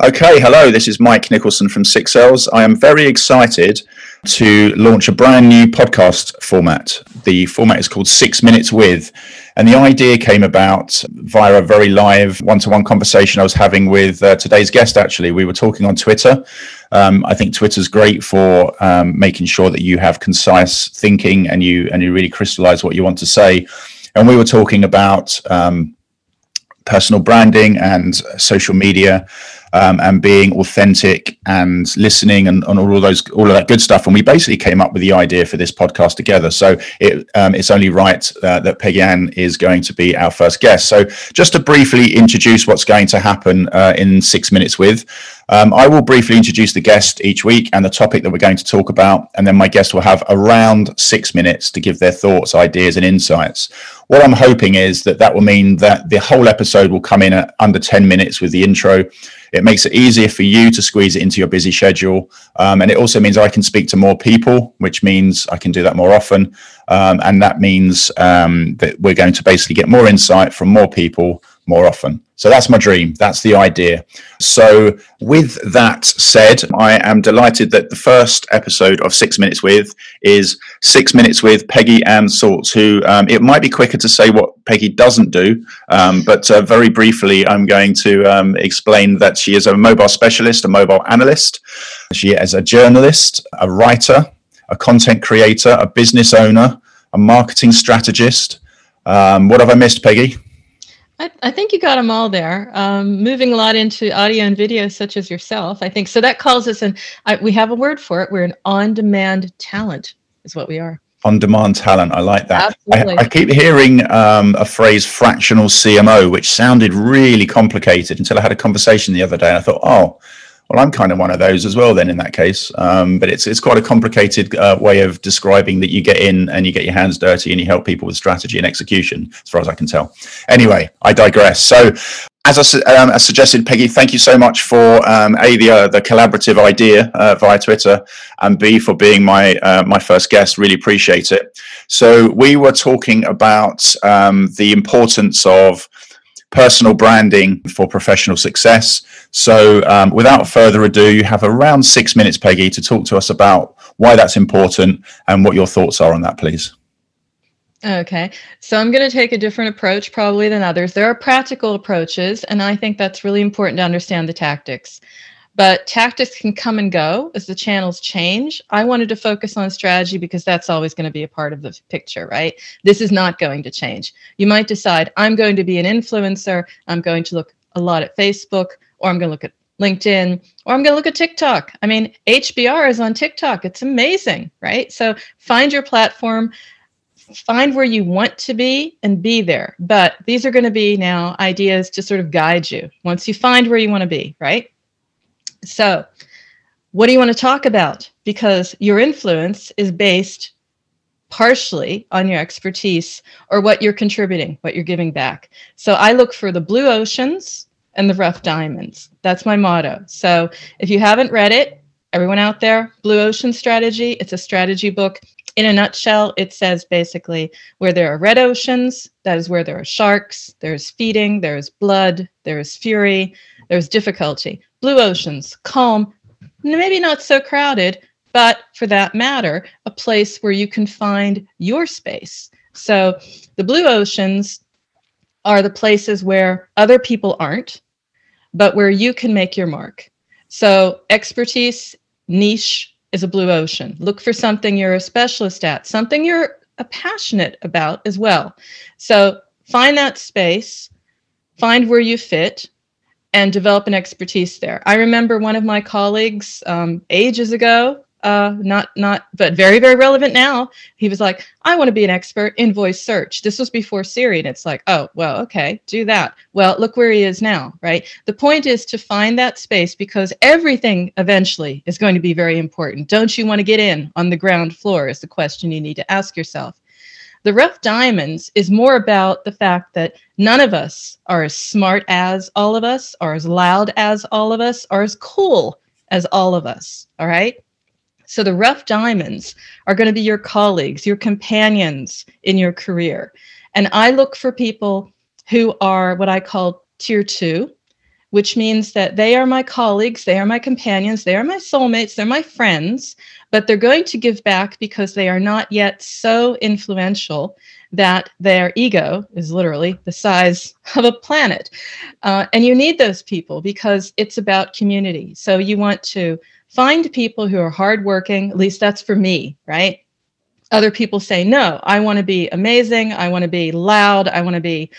Okay, hello, this is Mike Nicholson from Six Sells. I am very excited to launch a brand new podcast format. The format is called Six Minutes With, and the idea came about via a very live one to one conversation I was having with uh, today's guest, actually. We were talking on Twitter. Um, I think Twitter's great for um, making sure that you have concise thinking and you, and you really crystallize what you want to say. And we were talking about um, personal branding and social media um, and being authentic and listening and, and, all of those all of that good stuff and we basically came up with the idea for this podcast together so it, um, it's only right uh, that Peggy Anne is going to be our first guest so just to briefly introduce what's going to happen uh, in six minutes with um, I will briefly introduce the guest each week and the topic that we're going to talk about, and then my guest will have around six minutes to give their thoughts, ideas, and insights. What I'm hoping is that that will mean that the whole episode will come in at under 10 minutes with the intro. It makes it easier for you to squeeze it into your busy schedule. Um, and it also means I can speak to more people, which means I can do that more often. Um, and that means um, that we're going to basically get more insight from more people more often. So that's my dream. That's the idea. So, with that said, I am delighted that the first episode of Six Minutes With is Six Minutes with Peggy Anne Salz, who um, it might be quicker to say what Peggy doesn't do, um, but uh, very briefly, I'm going to um, explain that she is a mobile specialist, a mobile analyst. She is a journalist, a writer, a content creator, a business owner, a marketing strategist. Um, what have I missed, Peggy? I, I, think you got them all there. Um, moving a lot into audio and video, such as yourself. I think so. That calls us an. I, we have a word for it. We're an on-demand talent, is what we are. On-demand talent. I like that. I, I, keep hearing um, a phrase "fractional CMO," which sounded really complicated until I had a conversation the other day. And I thought, oh, well, I'm kind of one of those as well. Then in that case, um, but it's it's quite a complicated uh, way of describing that you get in and you get your hands dirty and you help people with strategy and execution, as far as I can tell. Anyway, I digress. So. As I, um, as suggested, Peggy, thank you so much for um, a the uh, the collaborative idea uh, via Twitter, and b for being my uh, my first guest. Really appreciate it. So we were talking about um, the importance of personal branding for professional success. So, um, without further ado, you have around six minutes, Peggy, to talk to us about why that's important and what your thoughts are on that, please. Okay, so I'm going to take a different approach probably than others. There are practical approaches, and I think that's really important to understand the tactics. But tactics can come and go as the channels change. I wanted to focus on strategy because that's always going to be a part of the picture, right? This is not going to change. You might decide, I'm going to be an influencer, I'm going to look a lot at Facebook, or I'm going to look at LinkedIn, or I'm going to look at TikTok. I mean, HBR is on TikTok. It's amazing, right? So find your platform, find where you want to be, and be there. But these are going to be now ideas to sort of guide you once you find where you want to be, right? So, what do you want to talk about? Because your influence is based partially on your expertise or what you're contributing, what you're giving back. So, I look for the blue oceans and the rough diamonds. That's my motto. So, if you haven't read it, everyone out there, Blue Ocean Strategy, it's a strategy book. In a nutshell, it says basically where there are red oceans, that is where there are sharks, there's feeding, there's blood, there's fury, there's difficulty. Blue oceans, calm, maybe not so crowded, but for that matter, a place where you can find your space. So the blue oceans are the places where other people aren't, but where you can make your mark. So expertise, niche is a blue ocean. Look for something you're a specialist at, something you're a passionate about as well. So find that space, find where you fit, and develop an expertise there. I remember one of my colleagues um, ages ago, uh, not not, but very very relevant now. He was like, "I want to be an expert in voice search." This was before Siri, and it's like, "Oh, well, okay, do that." Well, look where he is now, right? The point is to find that space because everything eventually is going to be very important. Don't you want to get in on the ground floor? Is the question you need to ask yourself. The rough diamonds is more about the fact that none of us are as smart as all of us, or as loud as all of us, or as cool as all of us. All right. So the rough diamonds are going to be your colleagues, your companions in your career. And I look for people who are what I call tier two, which means that they are my colleagues, they are my companions, they are my soulmates, they're my friends, but they're going to give back because they are not yet so influential that their ego is literally the size of a planet. Uh, and you need those people because it's about community. So you want to find people who are hardworking, at least that's for me, right? Other people say, no, I want to be amazing. I want to be loud. I want to be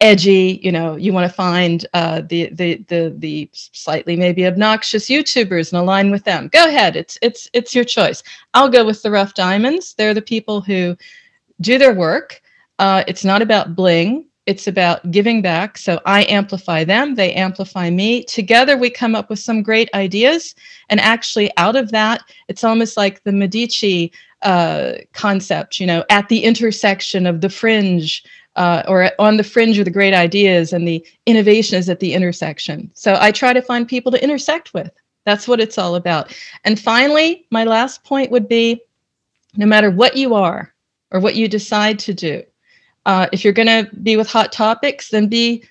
edgy you know you want to find uh, the, the the the slightly maybe obnoxious youtubers and align with them. Go ahead it's it's it's your choice. I'll go with the rough diamonds. They're the people who do their work. Uh, it's not about bling it's about giving back so i amplify them they amplify me. Together we come up with some great ideas and actually out of that it's almost like the medici uh, concept you know at the intersection of the fringe uh, or on the fringe of the great ideas and the innovation is at the intersection. So I try to find people to intersect with. That's what it's all about. And finally, my last point would be no matter what you are or what you decide to do, uh, if you're going to be with hot topics, then be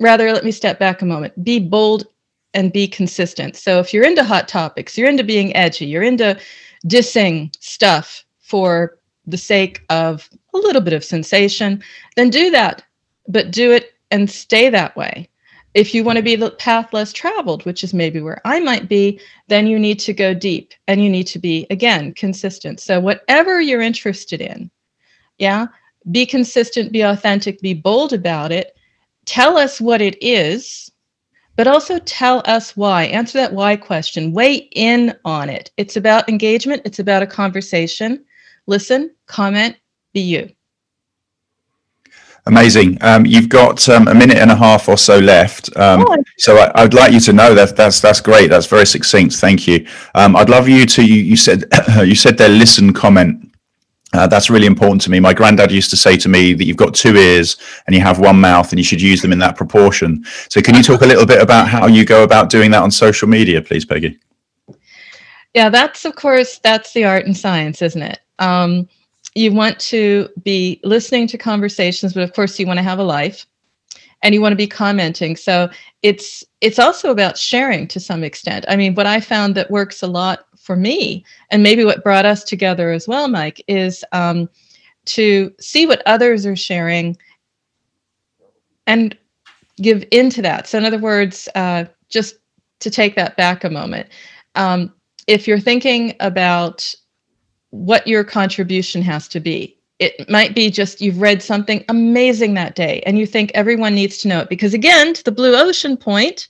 rather, let me step back a moment, be bold and be consistent. So if you're into hot topics, you're into being edgy, you're into dissing stuff for the sake of a little bit of sensation, then do that, but do it and stay that way. If you want to be the path less traveled, which is maybe where I might be, then you need to go deep and you need to be, again, consistent. So, whatever you're interested in, yeah, be consistent, be authentic, be bold about it. Tell us what it is, but also tell us why. Answer that why question. Weigh in on it. It's about engagement, it's about a conversation. Listen, comment, be you. Amazing. Um, you've got um, a minute and a half or so left. Um, oh, so I, would like you to know that that's that's great. That's very succinct. Thank you. Um, I'd love you to. You, you said you said there. Listen, comment. Uh, that's really important to me. My granddad used to say to me that you've got two ears and you have one mouth, and you should use them in that proportion. So, can you talk a little bit about how you go about doing that on social media, please, Peggy? Yeah, that's of course that's the art and science, isn't it? Um, you want to be listening to conversations, but of course you want to have a life and you want to be commenting. So it's it's also about sharing to some extent. I mean, what I found that works a lot for me, and maybe what brought us together as well, Mike, is um, to see what others are sharing and give into that. So in other words, uh, just to take that back a moment, um, if you're thinking about what your contribution has to be. It might be just you've read something amazing that day and you think everyone needs to know it. Because again, to the blue ocean point,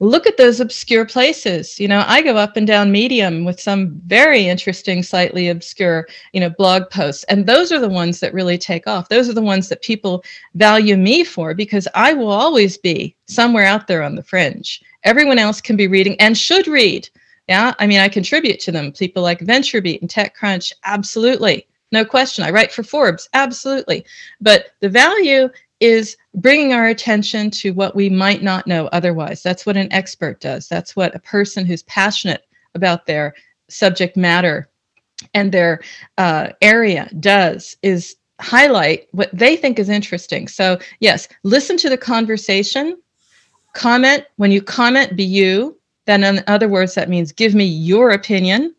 look at those obscure places. You know, I go up and down Medium with some very interesting, slightly obscure, you know, blog posts. And those are the ones that really take off. Those are the ones that people value me for because I will always be somewhere out there on the fringe. Everyone else can be reading and should read yeah, I mean, I contribute to them. People like VentureBeat and TechCrunch, absolutely. No question. I write for Forbes, absolutely. But the value is bringing our attention to what we might not know otherwise. That's what an expert does. That's what a person who's passionate about their subject matter and their uh, area does is highlight what they think is interesting. So, yes, listen to the conversation, comment. When you comment, be you. Then, in other words, that means give me your opinion.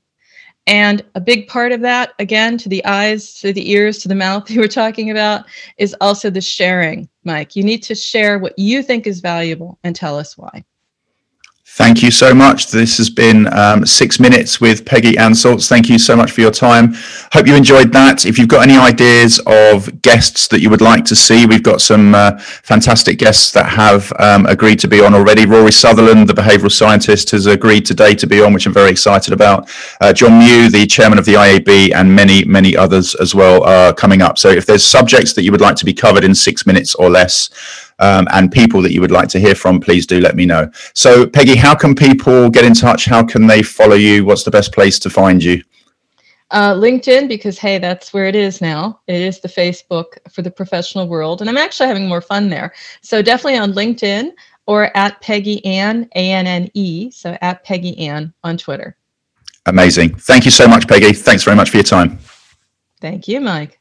And a big part of that, again, to the eyes, to the ears, to the mouth you were talking about, is also the sharing, Mike. You need to share what you think is valuable and tell us why. Thank you so much. This has been um, six minutes with Peggy Anne Salz. Thank you so much for your time. Hope you enjoyed that. If you've got any ideas of guests that you would like to see, we've got some uh, fantastic guests that have um, agreed to be on already. Rory Sutherland, the behavioral scientist, has agreed today to be on, which I'm very excited about. Uh, Jon Mew, the chairman of the IAB, and many, many others as well are coming up. So if there's subjects that you would like to be covered in six minutes or less, um, and people that you would like to hear from, please do let me know. So, Peggy, how can people get in touch? How can they follow you? What's the best place to find you? Uh, LinkedIn, because hey, that's where it is now. It is the Facebook for the professional world, and I'm actually having more fun there. So definitely on LinkedIn or at Peggy Anne, A N N E. So at Peggy Anne on Twitter. Amazing. Thank you so much, Peggy. Thanks very much for your time. Thank you, Mike.